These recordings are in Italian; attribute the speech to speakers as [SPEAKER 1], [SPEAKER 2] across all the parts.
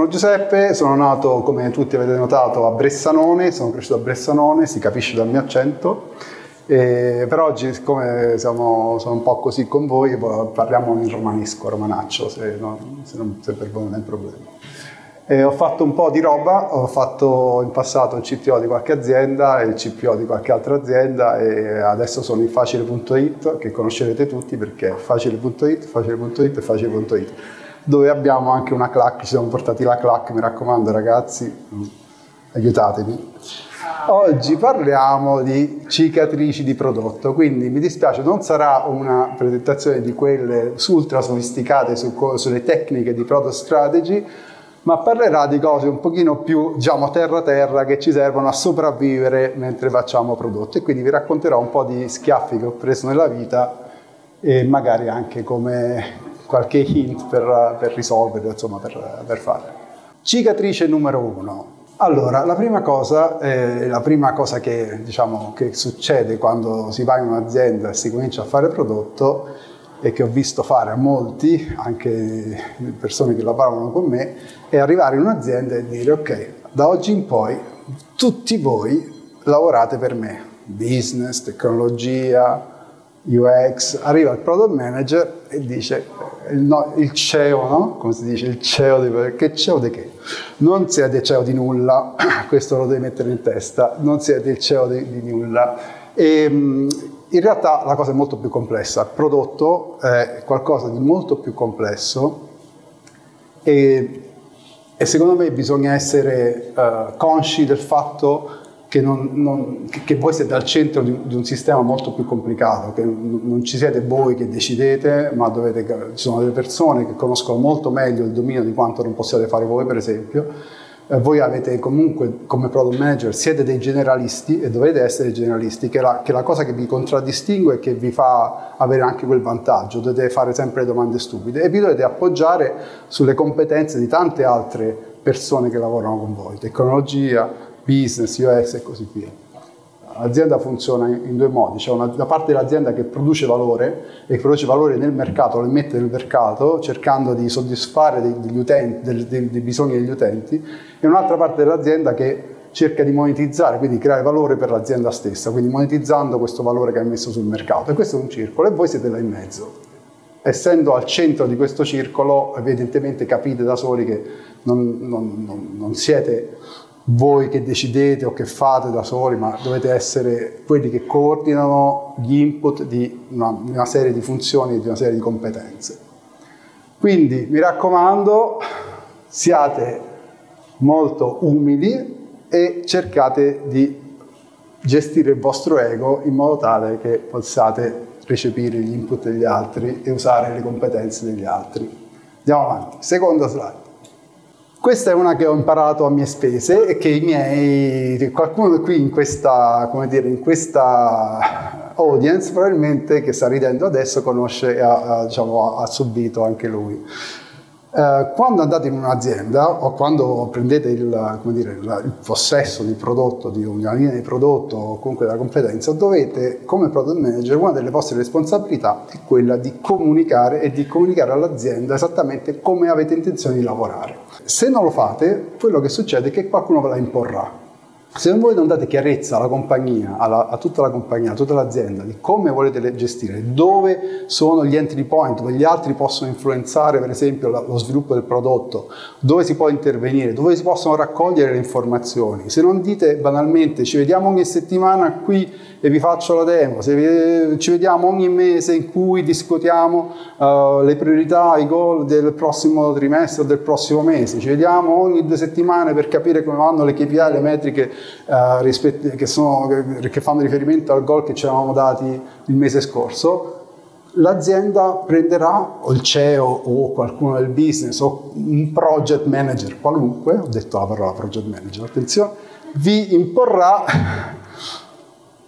[SPEAKER 1] sono Giuseppe, sono nato, come tutti avete notato, a Bressanone, sono cresciuto a Bressanone, si capisce dal mio accento. E per oggi, siccome siamo, sono un po' così con voi, parliamo in romanesco, romanaccio, se, no, se, non, se per voi non è un problema. E ho fatto un po' di roba, ho fatto in passato il CTO di qualche azienda e il CPO di qualche altra azienda e adesso sono in facile.it che conoscerete tutti perché facile.it, facile.it e facile.it dove abbiamo anche una clac, ci siamo portati la clac, mi raccomando ragazzi, aiutatemi. Oggi parliamo di cicatrici di prodotto, quindi mi dispiace, non sarà una presentazione di quelle ultra sofisticate su, sulle tecniche di product strategy, ma parlerà di cose un pochino più, diciamo, terra-terra che ci servono a sopravvivere mentre facciamo prodotti. E quindi vi racconterò un po' di schiaffi che ho preso nella vita e magari anche come qualche hint per, per risolverlo, insomma, per, per fare. Cicatrice numero uno. Allora, la prima cosa, eh, la prima cosa che, diciamo, che succede quando si va in un'azienda e si comincia a fare prodotto e che ho visto fare a molti, anche persone che lavoravano con me, è arrivare in un'azienda e dire ok, da oggi in poi tutti voi lavorate per me, business, tecnologia, UX, arriva il product manager e dice il, no, il CEO, no? Come si dice? Il CEO di che CEO di che? Non siete CEO di nulla, questo lo devi mettere in testa, non siete il CEO di, di nulla. E, in realtà la cosa è molto più complessa, il prodotto è qualcosa di molto più complesso e, e secondo me bisogna essere uh, consci del fatto che, non, non, che, voi siete al centro di, di, un sistema molto più complicato, che non ci siete voi che decidete, ma dovete, ci sono delle persone che conoscono molto meglio il dominio di quanto non possiate fare voi, per esempio, eh, voi avete comunque come product manager siete dei generalisti e dovete essere generalisti, che la, che la cosa che vi contraddistingue e che vi fa avere anche quel vantaggio, dovete fare sempre domande stupide e vi dovete appoggiare sulle competenze di tante altre persone che lavorano con voi, tecnologia, business, UX e così via. L'azienda funziona in due modi, c'è una, da parte l'azienda che produce valore e produce valore nel mercato, lo mette nel mercato cercando di soddisfare degli utenti, dei, dei, dei bisogni degli utenti e un'altra parte dell'azienda che cerca di monetizzare, quindi creare valore per l'azienda stessa, quindi monetizzando questo valore che ha messo sul mercato. E questo è un circolo e voi siete là in mezzo. Essendo al centro di questo circolo, evidentemente capite da soli che non, non, non, non siete voi che decidete o che fate da soli, ma dovete essere quelli che coordinano gli input di una, una serie di funzioni e di una serie di competenze. Quindi mi raccomando, siate molto umili e cercate di gestire il vostro ego in modo tale che possiate recepire gli input degli altri e usare le competenze degli altri. Andiamo avanti. Seconda slide. Questa è una che ho imparato a mie spese e che i miei, qualcuno qui in questa, come dire, in questa audience probabilmente che sta ridendo adesso conosce e ha, diciamo, ha subito anche lui. Eh, quando andate in un'azienda o quando prendete il, dire, il, possesso di prodotto, di una linea di prodotto o comunque della competenza, dovete, come product manager, una delle vostre responsabilità è quella di comunicare e di comunicare all'azienda esattamente come avete intenzione di lavorare. Se non lo fate, quello che succede è che qualcuno ve la imporrà. Se voi non date chiarezza alla compagnia, alla, a tutta la compagnia, a tutta l'azienda, di come volete gestire, dove sono gli entry point, dove gli altri possono influenzare per esempio lo sviluppo del prodotto, dove si può intervenire, dove si possono raccogliere le informazioni. Se non dite banalmente ci vediamo ogni settimana qui e vi faccio la demo, se ci vediamo ogni mese in cui discutiamo uh, le priorità, i goal del prossimo trimestre o del prossimo mese, ci vediamo ogni due settimane per capire come vanno le KPI, le metriche uh, rispett- che, sono, che fanno riferimento al goal che ci avevamo dati il mese scorso, l'azienda prenderà, o il CEO o qualcuno del business o un project manager qualunque, ho detto la parola project manager, attenzione, vi imporrà eh,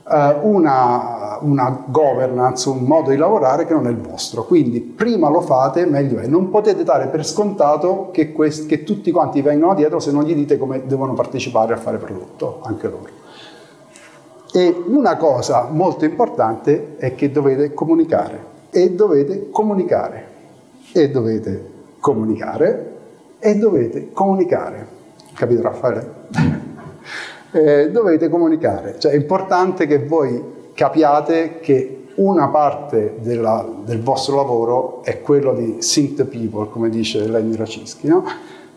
[SPEAKER 1] una, una, governance, un modo di lavorare che non è il vostro. Quindi prima lo fate, meglio è. Non potete dare per scontato che, quest- che tutti quanti vengano dietro se non gli dite come devono partecipare a fare prodotto, anche loro. E una cosa molto importante è che dovete comunicare e dovete comunicare e dovete comunicare e dovete comunicare. Capito Raffaele? Eh, dovete comunicare, cioè è importante che voi capiate che una parte della, del vostro lavoro è quello di sync the people, come dice Lenny Racinski, no?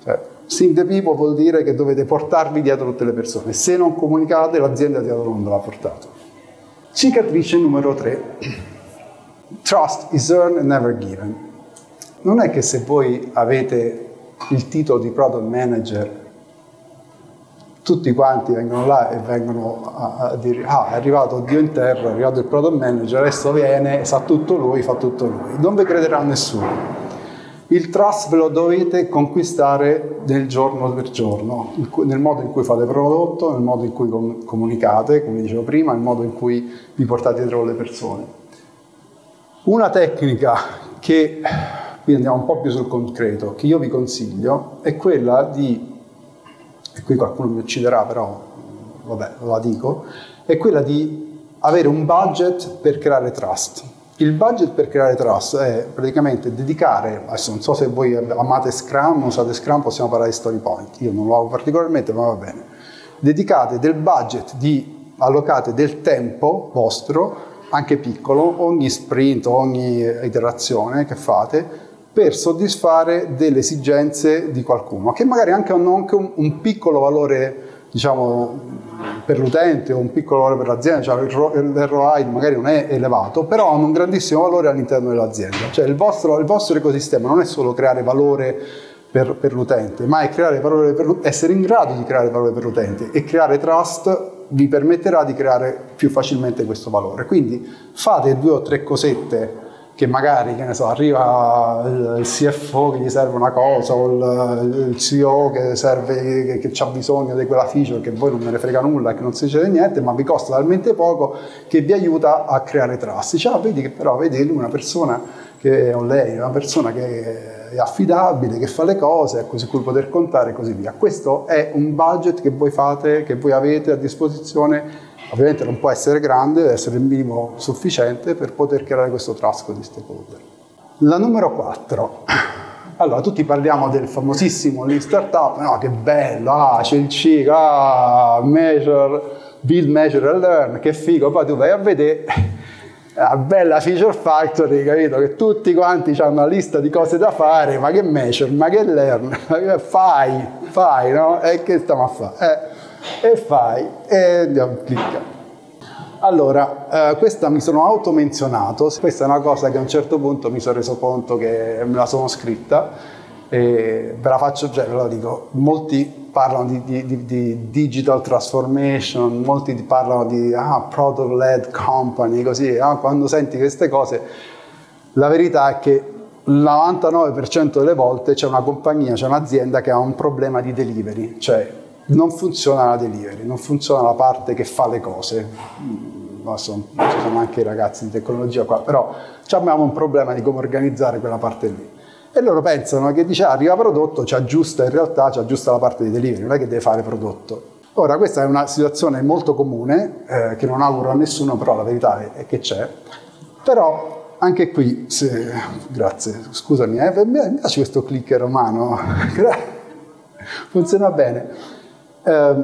[SPEAKER 1] Cioè, sync the people vuol dire che dovete portarvi dietro tutte le persone, se non comunicate l'azienda dietro non ve l'ha portato. Cicatrice numero 3. Trust is earned and never given. Non è che se voi avete il titolo di product manager tutti quanti vengono là e vengono a, a, dire ah è arrivato Dio in terra, è arrivato il product manager, adesso viene, sa tutto lui, fa tutto lui. Non vi crederà nessuno. Il trust ve lo dovete conquistare nel giorno per giorno, nel modo in cui fate prodotto, nel modo in cui comunicate, come dicevo prima, nel modo in cui vi portate dietro le persone. Una tecnica che, qui andiamo un po' più sul concreto, che io vi consiglio è quella di e qui qualcuno mi ucciderà, però vabbè, la dico, è quella di avere un budget per creare trust. Il budget per creare trust è praticamente dedicare, adesso non so se voi amate Scrum, usate Scrum, possiamo parlare di story point, io non lo amo particolarmente, ma va bene. Dedicate del budget di, allocate del tempo vostro, anche piccolo, ogni sprint, ogni iterazione che fate, per soddisfare delle esigenze di qualcuno, che magari anche hanno anche un, un piccolo valore diciamo, per l'utente o un piccolo valore per l'azienda, cioè l'ROI magari non è elevato, però hanno un grandissimo valore all'interno dell'azienda. Cioè il vostro, il vostro ecosistema non è solo creare valore per, per l'utente, ma è per, essere in grado di creare valore per l'utente e creare trust vi permetterà di creare più facilmente questo valore. Quindi fate due o tre cosette che magari, che ne so, arriva il CFO che gli serve una cosa o il CEO che, serve, che, che ha bisogno di quella feature che voi non me ne frega nulla e che non succede niente, ma vi costa talmente poco che vi aiuta a creare trust. Ah, vedi che però, vedi lui una persona che, o lei, una persona che è affidabile, che fa le cose, su cui poter contare e così via. Questo è un budget che voi fate, che voi avete a disposizione Ovviamente non può essere grande, deve essere il minimo sufficiente per poter creare questo trasco di stakeholder. La numero 4. Allora, tutti parliamo del famosissimo Lean Startup, no, che bello, ah, c'è il CIC, ah, measure, build, measure and learn, che figo, poi tu vai a vedere la bella feature factory, capito? Che tutti quanti hanno una lista di cose da fare, ma che measure, ma che learn, fai, fai, no? E che stiamo a fare? Eh, e fai e andiamo, clicca. Allora, eh, questa mi sono automenzionato, questa è una cosa che a un certo punto mi sono reso conto che me la sono scritta e ve la faccio, cioè ve la dico, molti parlano di, di, di, digital transformation, molti parlano di ah, product-led company, così, ah, quando senti queste cose, la verità è che il 99% delle volte c'è una compagnia, c'è un'azienda che ha un problema di delivery, cioè non funziona la delivery, non funziona la parte che fa le cose. Adesso, ci sono anche i ragazzi di tecnologia qua, però abbiamo un problema di come organizzare quella parte lì. E loro pensano che dice ah, arriva prodotto, ci aggiusta in realtà, ci aggiusta la parte di delivery, non è che deve fare prodotto. Ora, questa è una situazione molto comune, eh, che non auguro a nessuno, però la verità è, che c'è. Però anche qui, se, grazie, scusami, eh, mi piace questo clicker romano, funziona bene. Eh,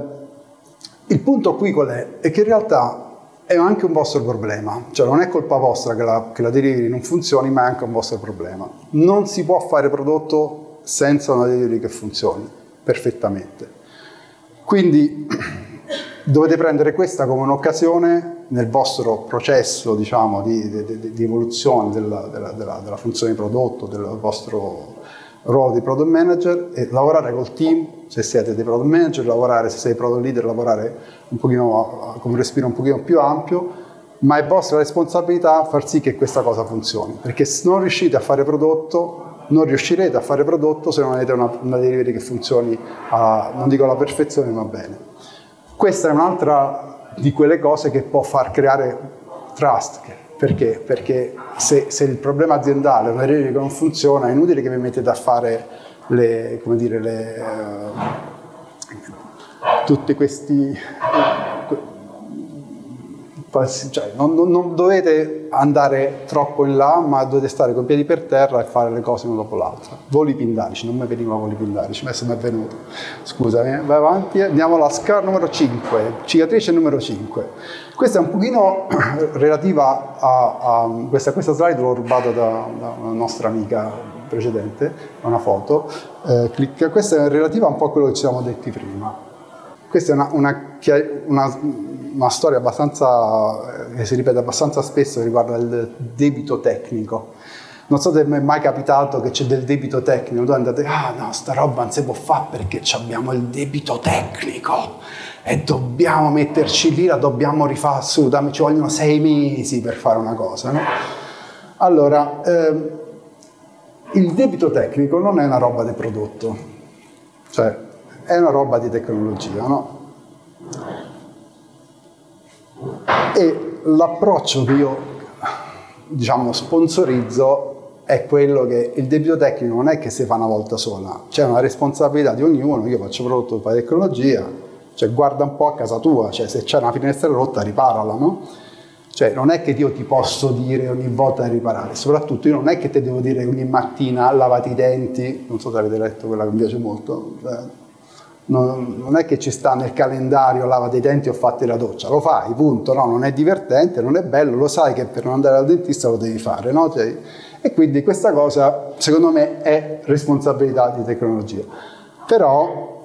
[SPEAKER 1] il punto qui qual è? È che in realtà è anche un vostro problema, cioè non è colpa vostra che la, che la delivery non funzioni, ma è anche un vostro problema. Non si può fare prodotto senza una delivery che funzioni perfettamente. Quindi dovete prendere questa come un'occasione nel vostro processo diciamo, di, di, di, evoluzione della, della, della, della funzione di prodotto, del vostro ruolo di product manager e lavorare col team, se siete dei product manager, lavorare, se sei product leader, lavorare un pochino, con un respiro un pochino più ampio, ma è vostra responsabilità far sì che questa cosa funzioni, perché se non riuscite a fare prodotto, non riuscirete a fare prodotto se non avete una, una delivery che funzioni, a, non dico alla perfezione, ma bene. Questa è un'altra di quelle cose che può far creare trust, perché? Perché se, se il problema aziendale è che non funziona, è inutile che vi mettete a fare le, come dire, le, uh, tutti questi cioè, non, non, non, dovete andare troppo in là, ma dovete stare con i piedi per terra e fare le cose una dopo l'altra. Voli pindarici, non mi veniva voli pindarici, adesso mi è venuto. Scusami, vai avanti, andiamo alla scala numero 5, cicatrice numero 5. Questa è un pochino relativa a, a questa, questa, slide l'ho rubata da, da, una nostra amica precedente, una foto, eh, clic, questa è relativa un po' a quello che ci siamo detti prima. Questa è una, una, una una storia abbastanza, eh, che si ripete abbastanza spesso riguardo il debito tecnico. Non so se mi è mai capitato che c'è del debito tecnico, tu andate, ah no, sta roba non si può fare perché abbiamo il debito tecnico e dobbiamo metterci lì, la dobbiamo rifare assolutamente, ci vogliono sei mesi per fare una cosa. No? Allora, eh, il debito tecnico non è una roba di prodotto, cioè è una roba di tecnologia, no? E l'approccio che io diciamo, sponsorizzo è quello che il debito tecnico non è che si fa una volta sola, c'è una responsabilità di ognuno, io faccio prodotto per tecnologia, cioè guarda un po' a casa tua, cioè se c'è una finestra rotta riparala, no? Cioè non è che io ti posso dire ogni volta di riparare, soprattutto io non è che ti devo dire ogni mattina lavati i denti, non so se avete letto quella che mi piace molto, eh, non, non, è che ci sta nel calendario lava dei denti o fatti la doccia, lo fai, punto, no? non è divertente, non è bello, lo sai che per non andare al dentista lo devi fare, no? cioè, e quindi questa cosa secondo me è responsabilità di tecnologia. Però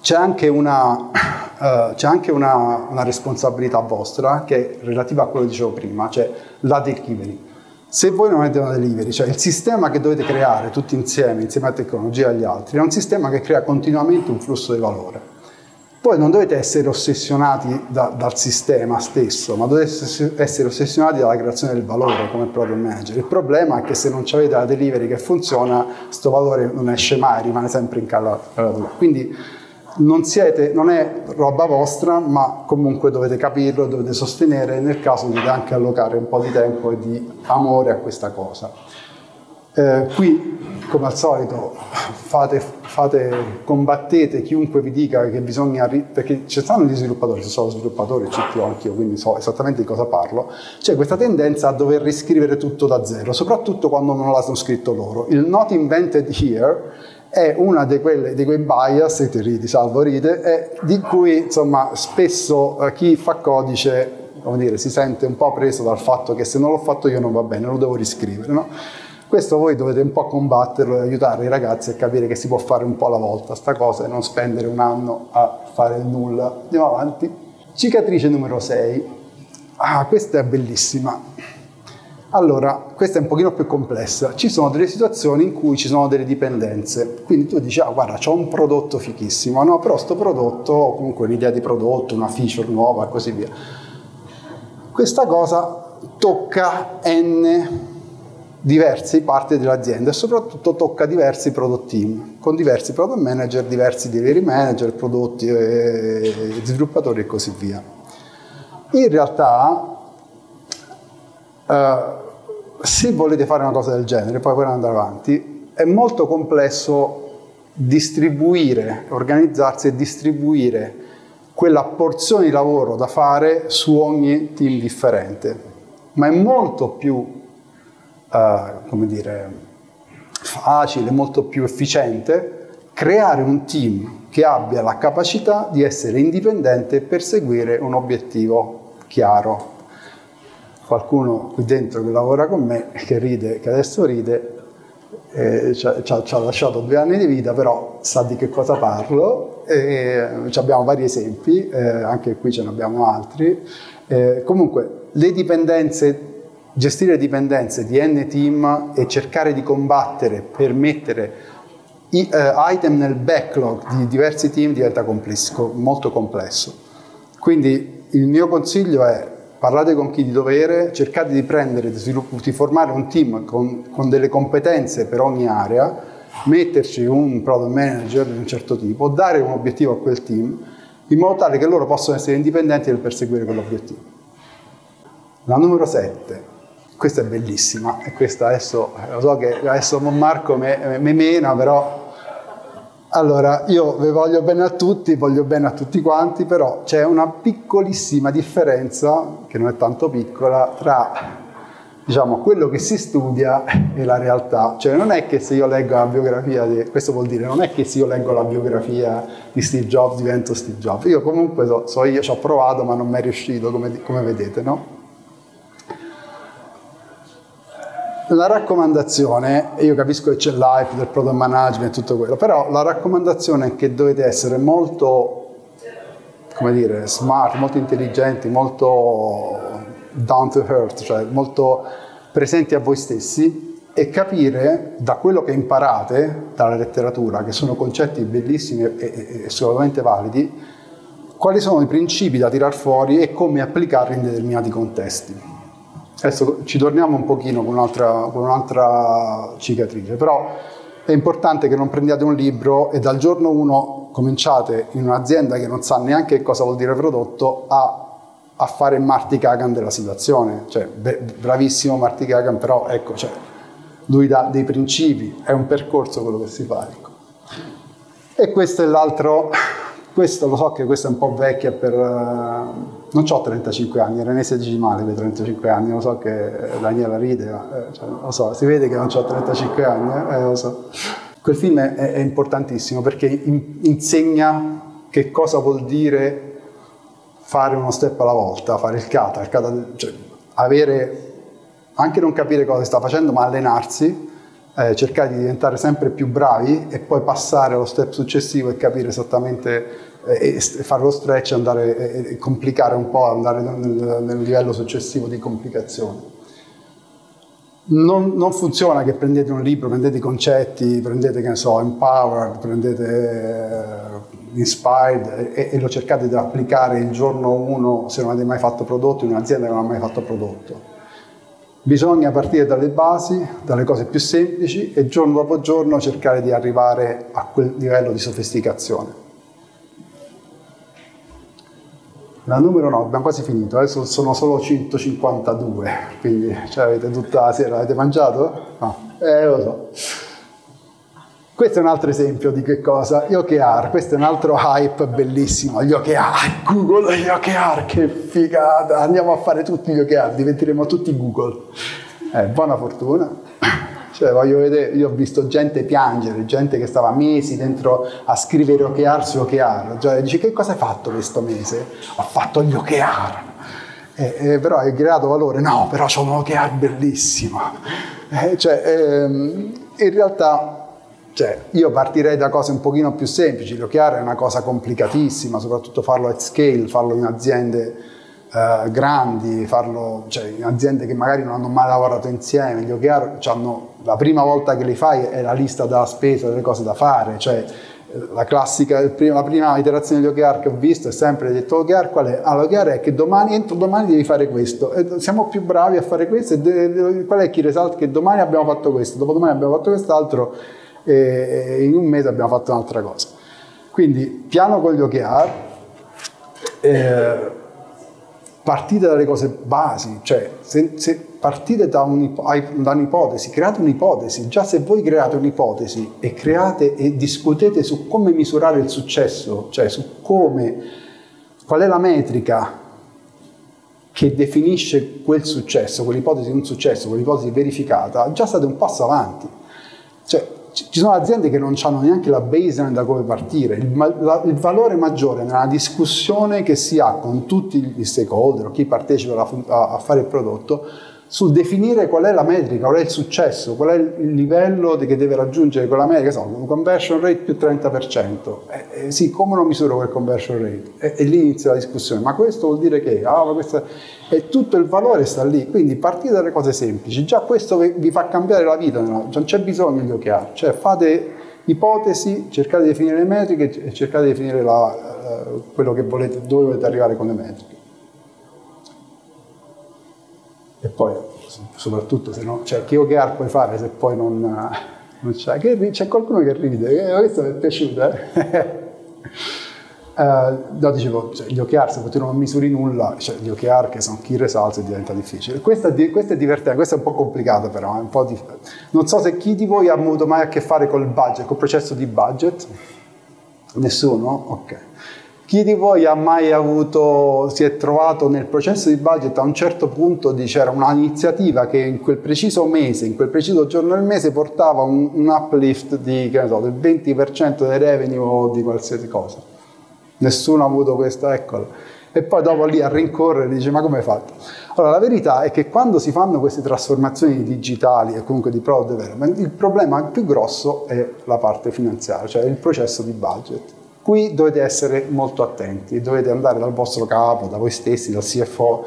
[SPEAKER 1] c'è anche una, uh, c'è anche una, una responsabilità vostra che è relativa a quello che dicevo prima, cioè la delivery. Se voi non avete una delivery, cioè il sistema che dovete creare tutti insieme, insieme alla tecnologia e agli altri, è un sistema che crea continuamente un flusso di valore. Poi non dovete essere ossessionati da, dal sistema stesso, ma dovete essere ossessionati dalla creazione del valore come proprio manager. Il problema è che se non avete la delivery che funziona, questo valore non esce mai, rimane sempre in cala. Quindi non, siete, non è roba vostra, ma comunque dovete capirlo, dovete sostenere nel caso dovete anche allocare un po' di tempo e di amore a questa cosa. Eh, qui, come al solito, fate, fate, combattete chiunque vi dica che bisogna, perché ci stanno gli sviluppatori, ci sono sviluppatori, CTO anch'io, quindi so esattamente di cosa parlo, c'è questa tendenza a dover riscrivere tutto da zero, soprattutto quando non l'hanno scritto loro. Il not invented here è una di, di quei bias, ti ridi, salvo ride, è, di cui insomma, spesso eh, chi fa codice dire, si sente un po' preso dal fatto che se non l'ho fatto io non va bene, lo devo riscrivere. No? Questo voi dovete un po' combatterlo e aiutare i ragazzi a capire che si può fare un po' alla volta sta cosa e non spendere un anno a fare nulla. Andiamo avanti. Cicatrice numero 6. Ah, questa è bellissima. Allora, questa è un pochino più complessa. Ci sono delle situazioni in cui ci sono delle dipendenze. Quindi tu dici, ah guarda, ho un prodotto fichissimo, no? Però questo prodotto, comunque un'idea di prodotto, una feature nuova e così via. Questa cosa tocca N diverse parti dell'azienda e soprattutto tocca diversi product team, con diversi product manager, diversi delivery manager, prodotti, e sviluppatori e così via. In realtà Uh, se volete fare una cosa del genere, poi per andare avanti, è molto complesso distribuire, organizzarsi e distribuire quella porzione di lavoro da fare su ogni team differente, ma è molto più, uh, come dire, facile, molto più efficiente creare un team che abbia la capacità di essere indipendente e perseguire un obiettivo chiaro qualcuno qui dentro che lavora con me, che ride, che adesso ride, eh, ci, ha, ci, ha, lasciato due anni di vita, però sa di che cosa parlo, e, abbiamo vari esempi, eh, anche qui ce ne abbiamo altri. Eh, comunque, le dipendenze, gestire dipendenze di N-team e cercare di combattere per mettere i, eh, item nel backlog di diversi team diventa complesso, molto complesso. Quindi il mio consiglio è parlate con chi di dovere, cercate di prendere, di, di formare un team con, con, delle competenze per ogni area, metterci un product manager di un certo tipo, dare un obiettivo a quel team, in modo tale che loro possano essere indipendenti nel perseguire quell'obiettivo. La numero 7, questa è bellissima, e questa adesso, lo so che adesso Marco me mena, però Allora, io vi voglio bene a tutti, voglio bene a tutti quanti, però c'è una piccolissima differenza, che non è tanto piccola, tra diciamo, quello che si studia e la realtà. Cioè non è che se io leggo la biografia di, questo vuol dire, non è che se io leggo la biografia di Steve Jobs divento Steve Jobs. Io comunque so, so io ci ho provato ma non mi è riuscito, come, come vedete, no? La raccomandazione, io capisco che c'è l'hype del product management e tutto quello, però la raccomandazione è che dovete essere molto, come dire, smart, molto intelligenti, molto down to earth, cioè molto presenti a voi stessi e capire da quello che imparate dalla letteratura, che sono concetti bellissimi e, e, assolutamente validi, quali sono i principi da tirar fuori e come applicarli in determinati contesti. Adesso ci torniamo un pochino con un'altra, con un'altra cicatrice, però è importante che non prendiate un libro e dal giorno 1 cominciate in un'azienda che non sa neanche cosa vuol dire prodotto a, a fare Marty Kagan della situazione. Cioè, bravissimo Marty Kagan, però ecco, cioè, lui dà dei principi, è un percorso quello che si fa. Ecco. E questo è l'altro, questo lo so che questa è un po' vecchia per non ho 35 anni, René si dice male per 35 anni, lo so che Daniela ride, ma eh, cioè, lo so, si vede che non ho 35 anni, eh, lo so. Quel film è, è importantissimo perché in, insegna che cosa vuol dire fare uno step alla volta, fare il kata, il kata cioè, avere, anche non capire cosa sta facendo, ma allenarsi, eh, cercare di diventare sempre più bravi e poi passare allo step successivo e capire esattamente e fare lo stretch e andare e complicare un po', andare nel, nel livello successivo di complicazione. Non, non, funziona che prendete un libro, prendete i concetti, prendete, che ne so, Empowered, prendete uh, Inspired e, e, lo cercate di applicare il giorno 1 se non avete mai fatto prodotto in un'azienda che non ha mai fatto prodotto. Bisogna partire dalle basi, dalle cose più semplici e giorno dopo giorno cercare di arrivare a quel livello di sofisticazione. La numero 9, abbiamo quasi finito, adesso sono solo 152, quindi cioè, avete tutta la sera, avete mangiato? No, eh lo so. Questo è un altro esempio di che cosa? Gli OKR, questo è un altro hype bellissimo, gli OKR, Google gli OKR, che figata, andiamo a fare tutti gli OKR, diventeremo tutti Google. Eh, buona fortuna. Cioè, voglio vedere, io ho visto gente piangere, gente che stava mesi dentro a scrivere OKR su OKR. Cioè, dice che cosa hai fatto questo mese? Ho fatto gli OKR. Eh, eh, però hai creato valore? No, però c'ho un OKR bellissimo. Eh, cioè, ehm, in realtà cioè, io partirei da cose un pochino più semplici. L'OKR è una cosa complicatissima, soprattutto farlo at scale, farlo in aziende eh, grandi, farlo cioè, aziende che magari non hanno mai lavorato insieme, gli OKR hanno, la prima volta che li fai è la lista della spesa, delle cose da fare, cioè la classica, la prima iterazione di OKR che ho visto è sempre detto OKR qual è? L'OKR è che domani, entro domani devi fare questo, e siamo più bravi a fare questo, e qual è chi result che domani abbiamo fatto questo, dopodomani abbiamo fatto quest'altro, e in un mese abbiamo fatto un'altra cosa. Quindi piano con gli OKR, eh, partite dalle cose basi, cioè se, se partite da, da, un'ipotesi, create un'ipotesi, già se voi create un'ipotesi e create e discutete su come misurare il successo, cioè su come, qual è la metrica che definisce quel successo, quell'ipotesi di un successo, quell'ipotesi verificata, già state un passo avanti. Cioè, ci sono aziende che non hanno neanche la baseline da come partire. Il, la, il, valore maggiore nella discussione che si ha con tutti gli stakeholder, chi partecipa a, a fare il prodotto, sul definire qual è la metrica, qual è il successo, qual è il livello che deve raggiungere quella metrica, so, un conversion rate più 30%. Eh, eh, sì, come lo misuro quel conversion rate? E, e, lì inizia la discussione, ma questo vuol dire che? Ah, questa... E tutto il valore sta lì, quindi partite dalle cose semplici, già questo vi fa cambiare la vita, no? non c'è bisogno di occhiali, cioè fate ipotesi, cercate di definire le metriche e cercate di definire la, uh, quello che volete, dove volete arrivare con le metriche. E poi, soprattutto, se no, cioè, che OKR puoi fare se poi non, non c'è? Che, c'è qualcuno che ride, eh, questo mi è piaciuto, eh? Uh, dicevo, cioè, gli OKR se tu non misuri nulla, cioè gli OKR che sono key results diventa difficile. Questa, questa, è divertente, questa è un po' complicata però, po' di... non so se chi di voi ha avuto mai a che fare col budget, col processo di budget. Nessuno? Ok. Chi di voi ha mai avuto, si è trovato nel processo di budget a un certo punto di, c'era un'iniziativa che in quel preciso mese, in quel preciso giorno del mese portava un, un uplift di, che ne so, del 20% dei revenue o di qualsiasi cosa? Nessuno ha avuto questo, eccolo. E poi dopo lì a rincorrere dice ma come hai fatto? Allora la verità è che quando si fanno queste trasformazioni digitali e comunque di product development, il problema più grosso è la parte finanziaria, cioè il processo di budget. Qui dovete essere molto attenti, dovete andare dal vostro capo, da voi stessi, dal CFO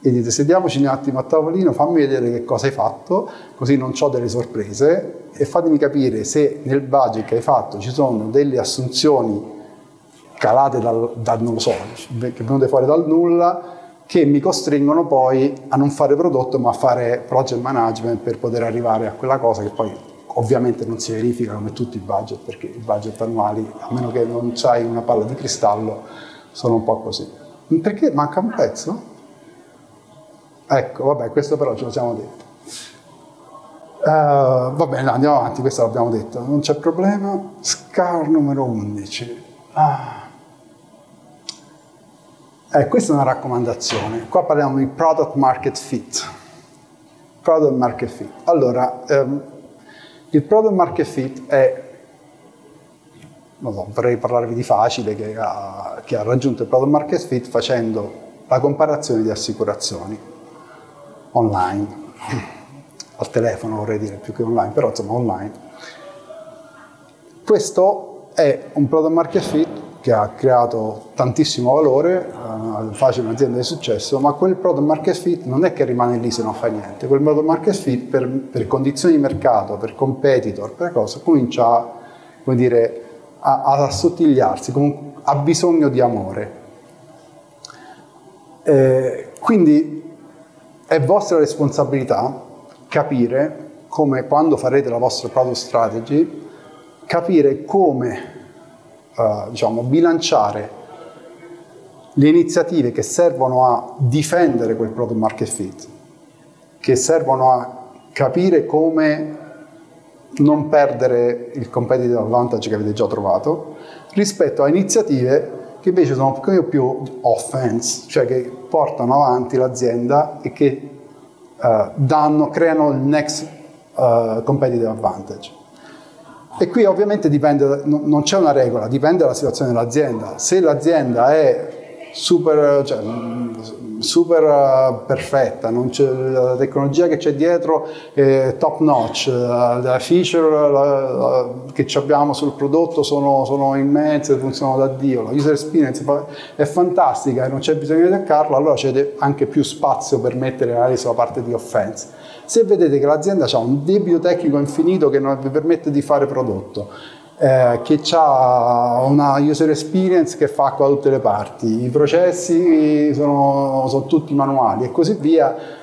[SPEAKER 1] e dite sediamoci un attimo a tavolino, fammi vedere che cosa hai fatto, così non ho delle sorprese e fatemi capire se nel budget che hai fatto ci sono delle assunzioni calate dal, dal non lo so, che venute fuori dal nulla, che mi costringono poi a non fare prodotto ma a fare project management per poter arrivare a quella cosa che poi Ovviamente non si verifica come tutti i budget, perché i budget annuali, a meno che non hai una palla di cristallo, sono un po' così. Perché manca un pezzo? Ecco, vabbè, questo però ce lo siamo detto. Uh, va bene, andiamo avanti, questo l'abbiamo detto, non c'è problema. Scar numero 11. Ah. Eh, questa è una raccomandazione. Qua parliamo di product market fit. Product market fit. Allora, ehm, il product market fit è, non so, vorrei parlarvi di facile, che ha, che ha raggiunto il product market fit facendo la comparazione di assicurazioni online, al telefono vorrei dire più che online, però insomma online. Questo è un product market fit che ha creato tantissimo valore, facile un'azienda di successo, ma quel product market fit non è che rimane lì se non fa niente, quel product market fit per, per condizioni di mercato, per competitor, per cose, comincia come dire, a, a assottigliarsi, ha bisogno di amore. Eh, quindi è vostra responsabilità capire come quando farete la vostra product strategy, capire come eh, diciamo, bilanciare le iniziative che servono a difendere quel product market fit, che servono a capire come non perdere il competitive advantage che avete già trovato, rispetto a iniziative che invece sono pochino più offense, cioè che portano avanti l'azienda e che uh, danno, creano il next uh, competitive advantage. E qui ovviamente dipende, non c'è una regola, dipende dalla situazione dell'azienda. Se l'azienda è super, cioè, super uh, perfetta, la tecnologia che c'è dietro è top notch, uh, le feature uh, che abbiamo sul prodotto sono, sono immense, funzionano da Dio, la user experience è fantastica e non c'è bisogno di attaccarlo, allora c'è anche più spazio per mettere magari sulla parte di offense. Se vedete che l'azienda ha un debito tecnico infinito che non vi permette di fare prodotto, eh, che ha una user experience che fa qua da tutte le parti, i processi sono, sono tutti manuali e così via,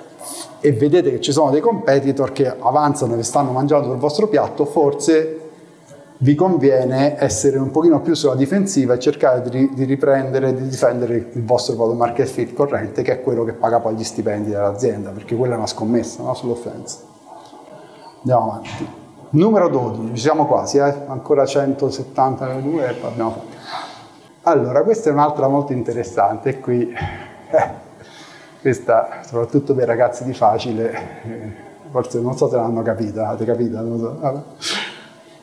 [SPEAKER 1] e vedete che ci sono dei competitor che avanzano e stanno mangiando il vostro piatto, forse vi conviene essere un pochino più sulla difensiva e cercare di, di riprendere, di difendere il vostro product market fit corrente, che è quello che paga poi gli stipendi dell'azienda, perché quella è una scommessa no? sull'offense. Andiamo avanti. Numero 12, ci siamo quasi, eh? ancora 172 e abbiamo fatto. Allora, questa è un'altra molto interessante, qui, eh, questa soprattutto per ragazzi di facile, eh, forse non so se l'hanno capita, avete capito? So.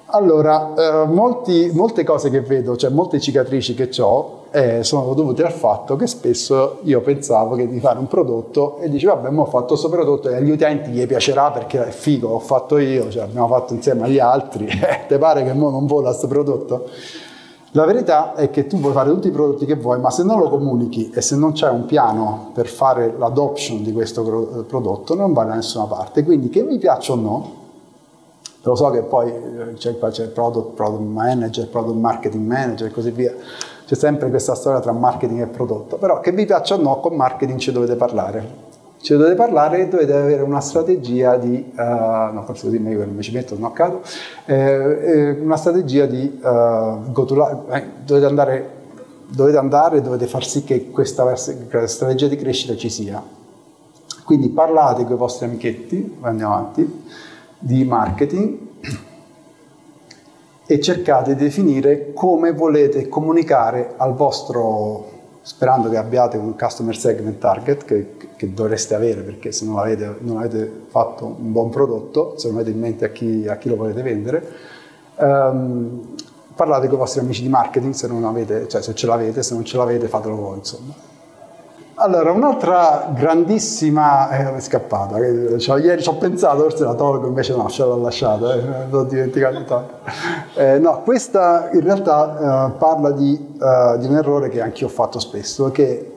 [SPEAKER 1] Allora, eh, molti, molte cose che vedo, cioè molte cicatrici che ho, eh, sono dovute al fatto che spesso io pensavo che di fare un prodotto e dici vabbè, ho fatto questo prodotto e agli utenti gli piacerà perché è figo, l'ho fatto io, cioè abbiamo fatto insieme agli altri, eh, ti pare che mo non vola questo prodotto? La verità è che tu puoi fare tutti i prodotti che vuoi, ma se non lo comunichi e se non c'è un piano per fare l'adoption di questo prodotto, non vai da nessuna parte. Quindi che mi piaccia o no, lo so che poi eh, c'è il product, product manager, product marketing manager e così via, c'è sempre questa storia tra marketing e prodotto, però che vi piaccia o no, con marketing ci dovete parlare. Ci dovete parlare e dovete avere una strategia di, uh, no forse così meglio che non mi ci metto, non accado, eh, eh, una strategia di uh, go to eh, dovete andare dovete andare dovete far sì che questa strategia di crescita ci sia. Quindi parlate con i vostri amichetti, andiamo avanti, di marketing e cercate di definire come volete comunicare al vostro, sperando che abbiate un customer segment target che, che dovreste avere perché se non avete, non avete, fatto un buon prodotto, se non avete in mente a chi, a chi lo volete vendere, um, parlate con i vostri amici di marketing se avete, cioè se ce l'avete, se non ce l'avete fatelo voi insomma. Allora, un'altra grandissima eh, è scappata, cioè, ieri ci ho pensato, forse la tolgo, invece no, ce l'ho lasciata, eh, l'ho dimenticato. Eh, no, questa in realtà eh, parla di, uh, di, un errore che anch'io ho fatto spesso, che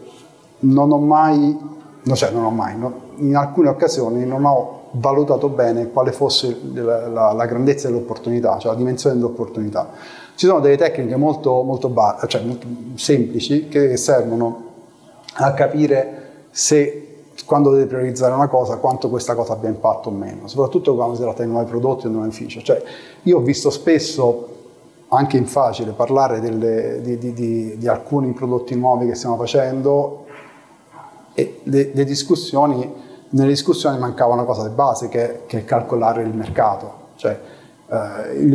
[SPEAKER 1] non ho mai, no, cioè non ho mai, no, in alcune occasioni non ho valutato bene quale fosse la, la, la grandezza dell'opportunità, cioè la dimensione dell'opportunità. Ci sono delle tecniche molto, molto, bar- cioè molto semplici che servono a capire se quando deve priorizzare una cosa, quanto questa cosa abbia impatto o meno, soprattutto quando si tratta di nuovi prodotti o nuovi feature. Cioè, io ho visto spesso, anche in facile, parlare delle, di, di, di, di, alcuni prodotti nuovi che stiamo facendo e le, le discussioni, nelle discussioni mancava una cosa di base che, che è calcolare il mercato. Cioè, Uh, il,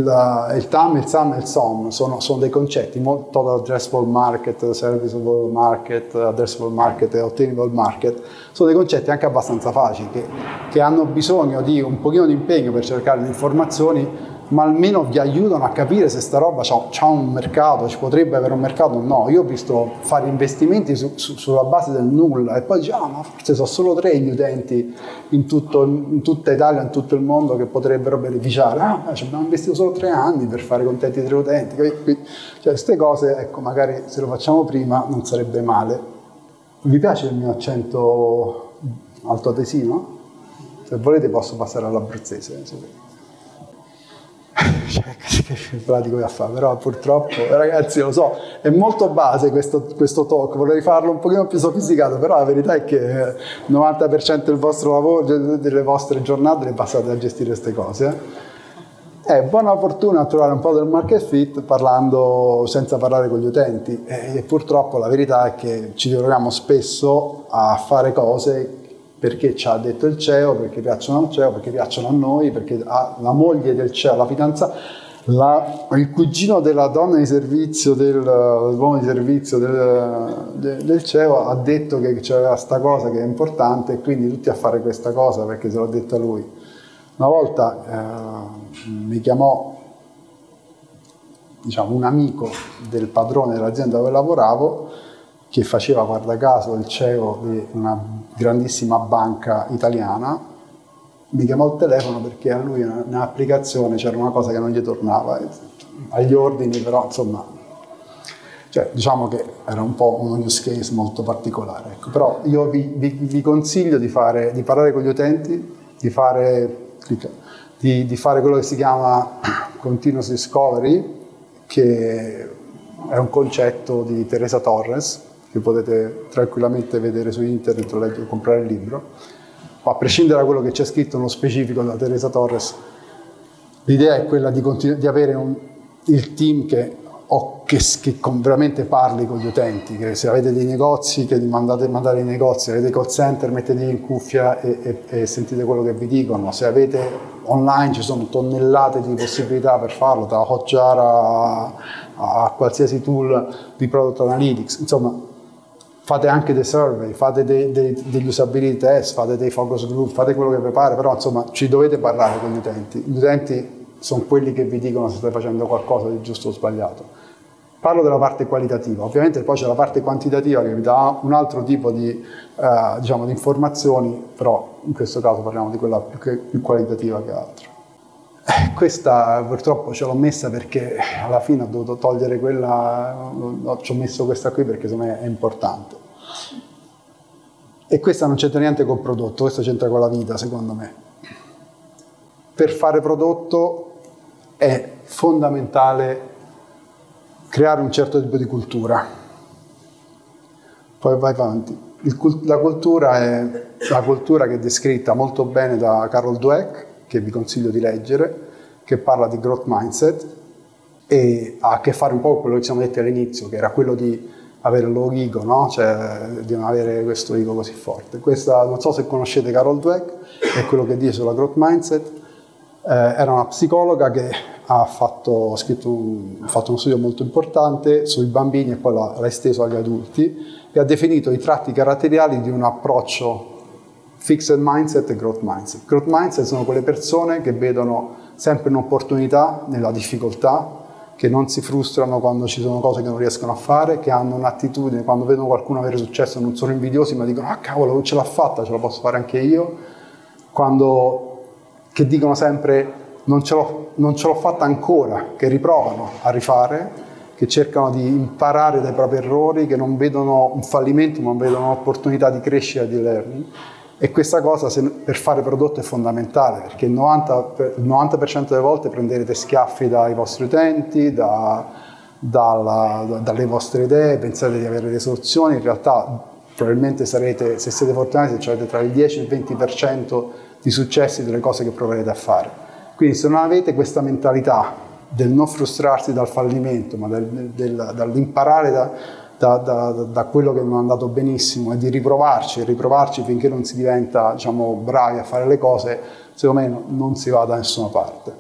[SPEAKER 1] il, TAM, il SAM e il SOM sono, sono, dei concetti, total addressable market, serviceable market, addressable market e obtainable market, sono dei concetti anche abbastanza facili che, che hanno bisogno di un pochino di impegno per cercare le informazioni ma almeno vi aiutano a capire se sta roba ha un mercato, ci potrebbe avere un mercato o no. Io ho visto fare investimenti su, su, sulla base del nulla e poi dici, ah, ma forse sono solo tre gli utenti in, tutto, in, tutta Italia, in tutto il mondo che potrebbero beneficiare. Ah, ci abbiamo investito solo tre anni per fare contenti tre utenti. Cioè, queste cose, ecco, magari se lo facciamo prima non sarebbe male. Vi piace il mio accento altoatesino? Se volete posso passare all'abruzzese. Cioè, che pratico da fare, però purtroppo, ragazzi, lo so, è molto base questo, questo talk, vorrei farlo un pochino più sofisticato, però la verità è che il 90% del vostro lavoro, delle vostre giornate le passate a gestire queste cose. È buona fortuna trovare un po' del market fit parlando senza parlare con gli utenti e, e purtroppo la verità è che ci troviamo spesso a fare cose perché ci ha detto il CEO, perché piacciono al CEO, perché piacciono a noi, perché la moglie del CEO, la fidanzata, la, il cugino della donna di servizio, del, dell'uomo di servizio del, del, del, CEO ha detto che c'era questa cosa che è importante e quindi tutti a fare questa cosa perché se l'ha detta lui. Una volta eh, mi chiamò diciamo, un amico del padrone dell'azienda dove lavoravo che faceva, guarda caso, il CEO di una grandissima banca italiana, mi chiamò al telefono perché a lui nell'applicazione c'era una cosa che non gli tornava, agli ordini però insomma, cioè, diciamo che era un po' un use case molto particolare. Ecco. Però io vi, vi, vi consiglio di, fare, di, parlare con gli utenti, di fare, di, di fare quello che si chiama continuous discovery, che è un concetto di Teresa Torres, che potete tranquillamente vedere su internet o leggere, comprare il libro. Ma a prescindere da quello che c'è scritto nello specifico da Teresa Torres, l'idea è quella di, continu- di avere un, il team che, o che, che con, veramente parli con gli utenti, che se avete dei negozi, che li mandate ai negozi, avete call center, mettetevi in cuffia e, e, e sentite quello che vi dicono. Se avete online ci sono tonnellate di possibilità per farlo, da Hotjar a, a qualsiasi tool di product analytics, insomma fate anche dei survey, fate dei, dei, degli usability test, fate dei focus group, fate quello che vi pare, però insomma ci dovete parlare con gli utenti. Gli utenti sono quelli che vi dicono se state facendo qualcosa di giusto o sbagliato. Parlo della parte qualitativa, ovviamente poi c'è la parte quantitativa che vi dà un altro tipo di, eh, diciamo, di informazioni, però in questo caso parliamo di quella più, più qualitativa che altro. Questa purtroppo ce l'ho messa perché alla fine ho dovuto togliere quella, ci ho messo questa qui perché secondo me è importante. E questa non c'entra niente col prodotto, questo c'entra con la vita secondo me. Per fare prodotto è fondamentale creare un certo tipo di cultura. Poi vai avanti. Il, la cultura è la cultura che è descritta molto bene da Carol Dweck, che vi consiglio di leggere, che parla di growth mindset e ha a che fare un po' con quello che ci siamo detti all'inizio, che era quello di avere lo ego, no? cioè di non avere questo ego così forte. Questa, non so se conoscete Carol Dweck, è quello che dice sulla growth mindset, eh, era una psicologa che ha fatto, ha scritto un, ha fatto uno studio molto importante sui bambini e poi l'ha, l'ha esteso agli adulti e ha definito i tratti caratteriali di un approccio fixed mindset e growth mindset. Growth mindset sono quelle persone che vedono sempre un'opportunità nella difficoltà, che non si frustrano quando ci sono cose che non riescono a fare, che hanno un'attitudine, quando vedono qualcuno avere successo non sono invidiosi, ma dicono ah cavolo, ce l'ha fatta, ce la posso fare anche io, quando, che dicono sempre non ce, l'ho, non ce l'ho fatta ancora, che riprovano a rifare, che cercano di imparare dai propri errori, che non vedono un fallimento, ma vedono un'opportunità di crescere e di learning. E questa cosa se, per fare prodotto è fondamentale, perché il 90%, il 90% delle volte prenderete schiaffi dai vostri utenti, da, dalla, da, dalle vostre idee, pensate di avere le soluzioni, in realtà probabilmente sarete, se siete fortunati, se avete tra il 10 e il 20% di successi delle cose che proverete a fare. Quindi se non avete questa mentalità del non frustrarsi dal fallimento, ma del, del, dall'imparare da, da, da, da, quello che non è andato benissimo e di riprovarci e riprovarci finché non si diventa diciamo, bravi a fare le cose, secondo me non si va da nessuna parte.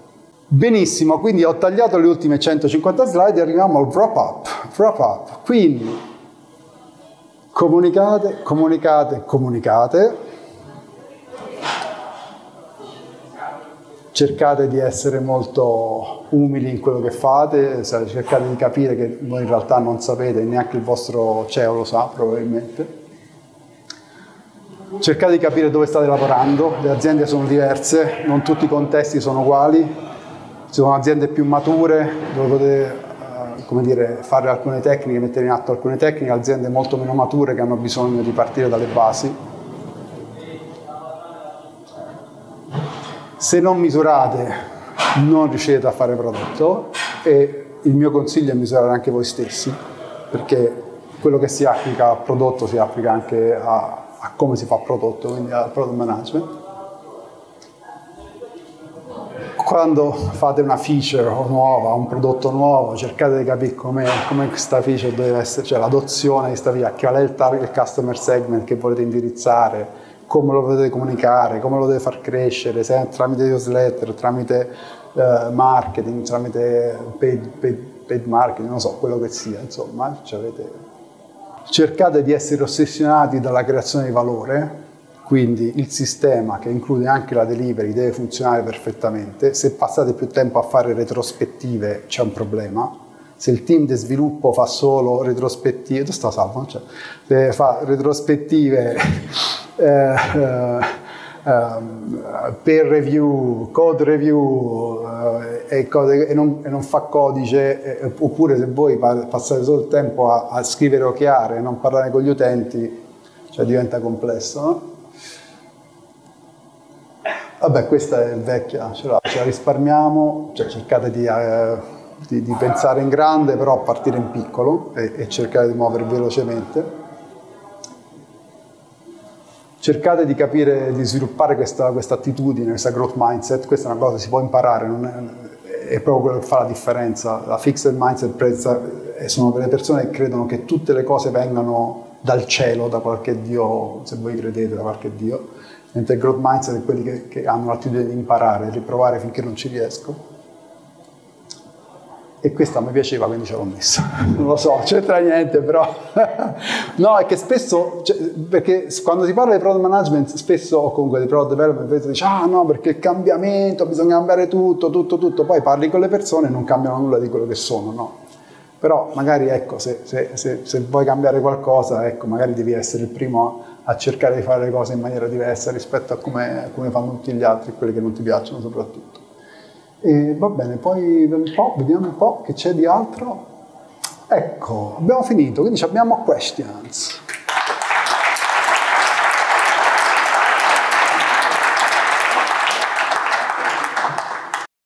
[SPEAKER 1] Benissimo, quindi ho tagliato le ultime 150 slide e arriviamo al wrap up. Wrap up. Quindi comunicate, comunicate, comunicate cercate di essere molto umili in quello che fate, cercate di capire che voi in realtà non sapete, neanche il vostro CEO lo sa probabilmente. Cercate di capire dove state lavorando, le aziende sono diverse, non tutti i contesti sono uguali, ci sono aziende più mature dove potete eh, come dire, fare alcune tecniche, mettere in atto alcune tecniche, aziende molto meno mature che hanno bisogno di partire dalle basi Se non misurate non riuscite a fare prodotto e il mio consiglio è misurare anche voi stessi perché quello che si applica al prodotto si applica anche a, a come si fa prodotto, quindi al product management. Quando fate una feature nuova, un prodotto nuovo, cercate di capire come questa feature deve essere, cioè l'adozione di questa via, qual è il target customer segment che volete indirizzare, come lo potete comunicare, come lo deve far crescere, se tramite newsletter, tramite uh, marketing, tramite paid, paid, paid, marketing, non so, quello che sia, insomma, cercate di essere ossessionati dalla creazione di valore, quindi il sistema che include anche la delivery deve funzionare perfettamente, se passate più tempo a fare retrospettive c'è un problema, se il team di sviluppo fa solo retrospettive, sta salvo? Cioè, se fa retrospettive eh, eh, per review, code review eh, e, cose, e, non, e, non, fa codice, eh, oppure se voi passate solo il tempo a, a scrivere o chiare e non parlare con gli utenti, cioè diventa complesso. No? Vabbè, questa è vecchia, ce la, ce la risparmiamo, cioè cercate di, eh, di, di, pensare in grande, però partire in piccolo e, e cercare di muovere velocemente. Cercate di capire, di sviluppare questa, attitudine, questa growth mindset, questa è una cosa che si può imparare, è, è, proprio quello che fa la differenza. La fixed mindset sono delle persone che credono che tutte le cose vengano dal cielo, da qualche Dio, se voi credete, da qualche Dio, mentre il growth mindset è quelli che, che hanno l'attitudine di imparare, di riprovare finché non ci riesco e questa mi piaceva quindi ce l'ho messa. Non lo so c'entra niente però. No è che spesso cioè, perché quando si parla di product management spesso o comunque di product development dice ah no perché il cambiamento bisogna cambiare tutto tutto tutto. Poi parli con le persone e non cambiano nulla di quello che sono no? Però magari ecco se, se, se, se vuoi cambiare qualcosa ecco magari devi essere il primo a, a cercare di fare le cose in maniera diversa rispetto a come, come fanno tutti gli altri quelli che non ti piacciono soprattutto e va bene, poi un po', vediamo un po' che c'è di altro. Ecco, abbiamo finito, quindi abbiamo questions.